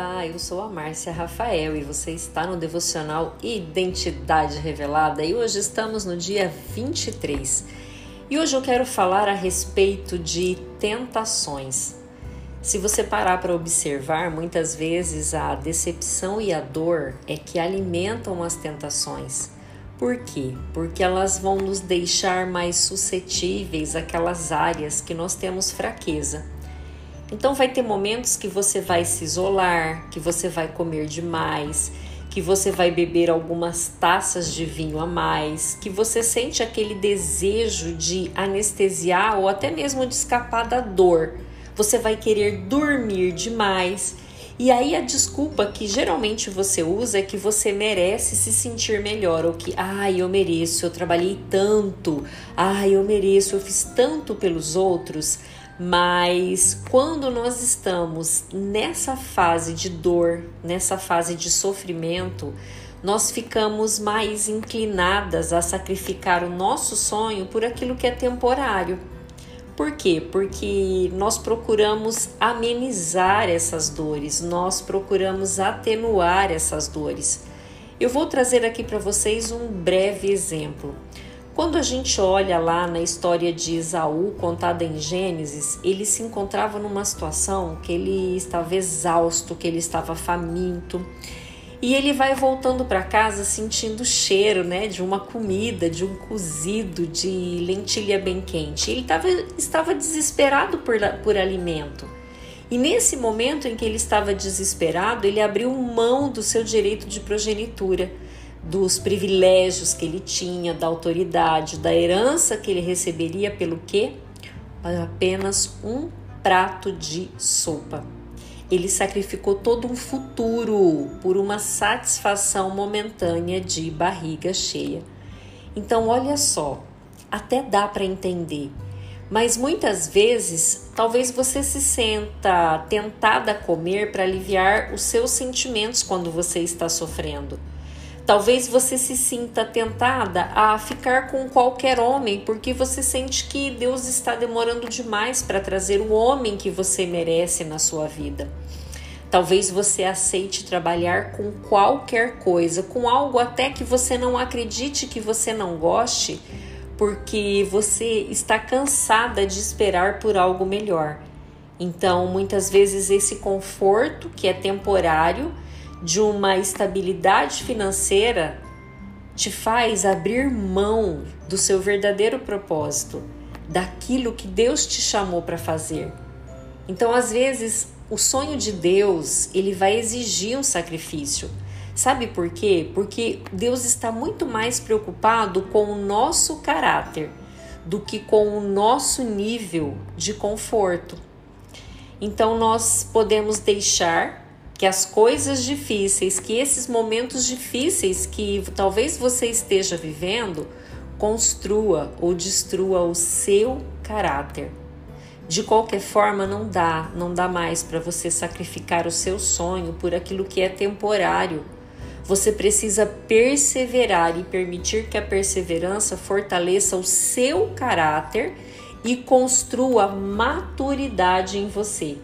Olá, eu sou a Márcia Rafael e você está no devocional Identidade Revelada e hoje estamos no dia 23. E hoje eu quero falar a respeito de tentações. Se você parar para observar, muitas vezes a decepção e a dor é que alimentam as tentações. Por quê? Porque elas vão nos deixar mais suscetíveis àquelas áreas que nós temos fraqueza. Então vai ter momentos que você vai se isolar, que você vai comer demais, que você vai beber algumas taças de vinho a mais, que você sente aquele desejo de anestesiar ou até mesmo de escapar da dor. Você vai querer dormir demais. E aí a desculpa que geralmente você usa é que você merece se sentir melhor ou que, ai, ah, eu mereço, eu trabalhei tanto, ai, ah, eu mereço, eu fiz tanto pelos outros. Mas quando nós estamos nessa fase de dor, nessa fase de sofrimento, nós ficamos mais inclinadas a sacrificar o nosso sonho por aquilo que é temporário. Por quê? Porque nós procuramos amenizar essas dores, nós procuramos atenuar essas dores. Eu vou trazer aqui para vocês um breve exemplo. Quando a gente olha lá na história de Esaú contada em Gênesis, ele se encontrava numa situação que ele estava exausto, que ele estava faminto. E ele vai voltando para casa sentindo o cheiro, né, de uma comida, de um cozido, de lentilha bem quente. Ele tava, estava desesperado por, por alimento. E nesse momento em que ele estava desesperado, ele abriu mão do seu direito de progenitura dos privilégios que ele tinha, da autoridade, da herança que ele receberia pelo quê? Apenas um prato de sopa. Ele sacrificou todo um futuro por uma satisfação momentânea de barriga cheia. Então, olha só, até dá para entender. Mas muitas vezes, talvez você se senta tentada a comer para aliviar os seus sentimentos quando você está sofrendo. Talvez você se sinta tentada a ficar com qualquer homem porque você sente que Deus está demorando demais para trazer o homem que você merece na sua vida. Talvez você aceite trabalhar com qualquer coisa, com algo até que você não acredite que você não goste, porque você está cansada de esperar por algo melhor. Então, muitas vezes, esse conforto que é temporário de uma estabilidade financeira te faz abrir mão do seu verdadeiro propósito, daquilo que Deus te chamou para fazer. Então, às vezes, o sonho de Deus, ele vai exigir um sacrifício. Sabe por quê? Porque Deus está muito mais preocupado com o nosso caráter do que com o nosso nível de conforto. Então nós podemos deixar que as coisas difíceis, que esses momentos difíceis que talvez você esteja vivendo, construa ou destrua o seu caráter. De qualquer forma, não dá, não dá mais para você sacrificar o seu sonho por aquilo que é temporário. Você precisa perseverar e permitir que a perseverança fortaleça o seu caráter e construa maturidade em você.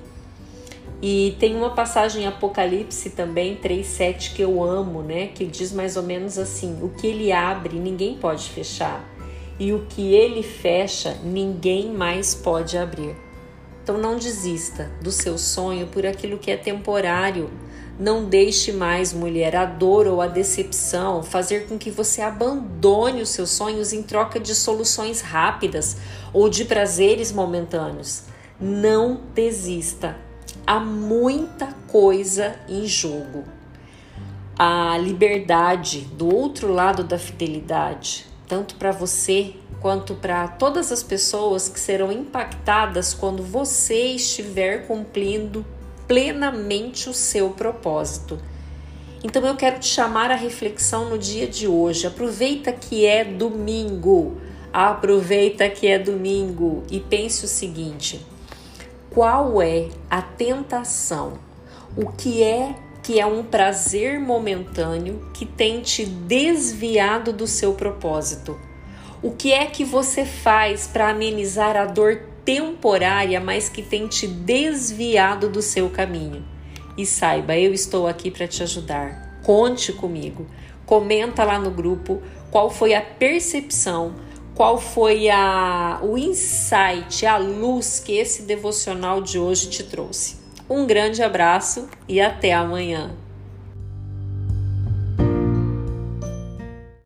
E tem uma passagem em Apocalipse também, 3:7 que eu amo, né, que diz mais ou menos assim: o que ele abre, ninguém pode fechar, e o que ele fecha, ninguém mais pode abrir. Então não desista do seu sonho por aquilo que é temporário. Não deixe mais, mulher, a dor ou a decepção fazer com que você abandone os seus sonhos em troca de soluções rápidas ou de prazeres momentâneos. Não desista há muita coisa em jogo. A liberdade do outro lado da fidelidade, tanto para você quanto para todas as pessoas que serão impactadas quando você estiver cumprindo plenamente o seu propósito. Então eu quero te chamar à reflexão no dia de hoje. Aproveita que é domingo. Aproveita que é domingo e pense o seguinte: qual é a tentação, o que é que é um prazer momentâneo que tem te desviado do seu propósito. O que é que você faz para amenizar a dor temporária, mas que tem te desviado do seu caminho? e saiba, eu estou aqui para te ajudar. Conte comigo. Comenta lá no grupo qual foi a percepção, qual foi a, o insight, a luz que esse devocional de hoje te trouxe. Um grande abraço e até amanhã.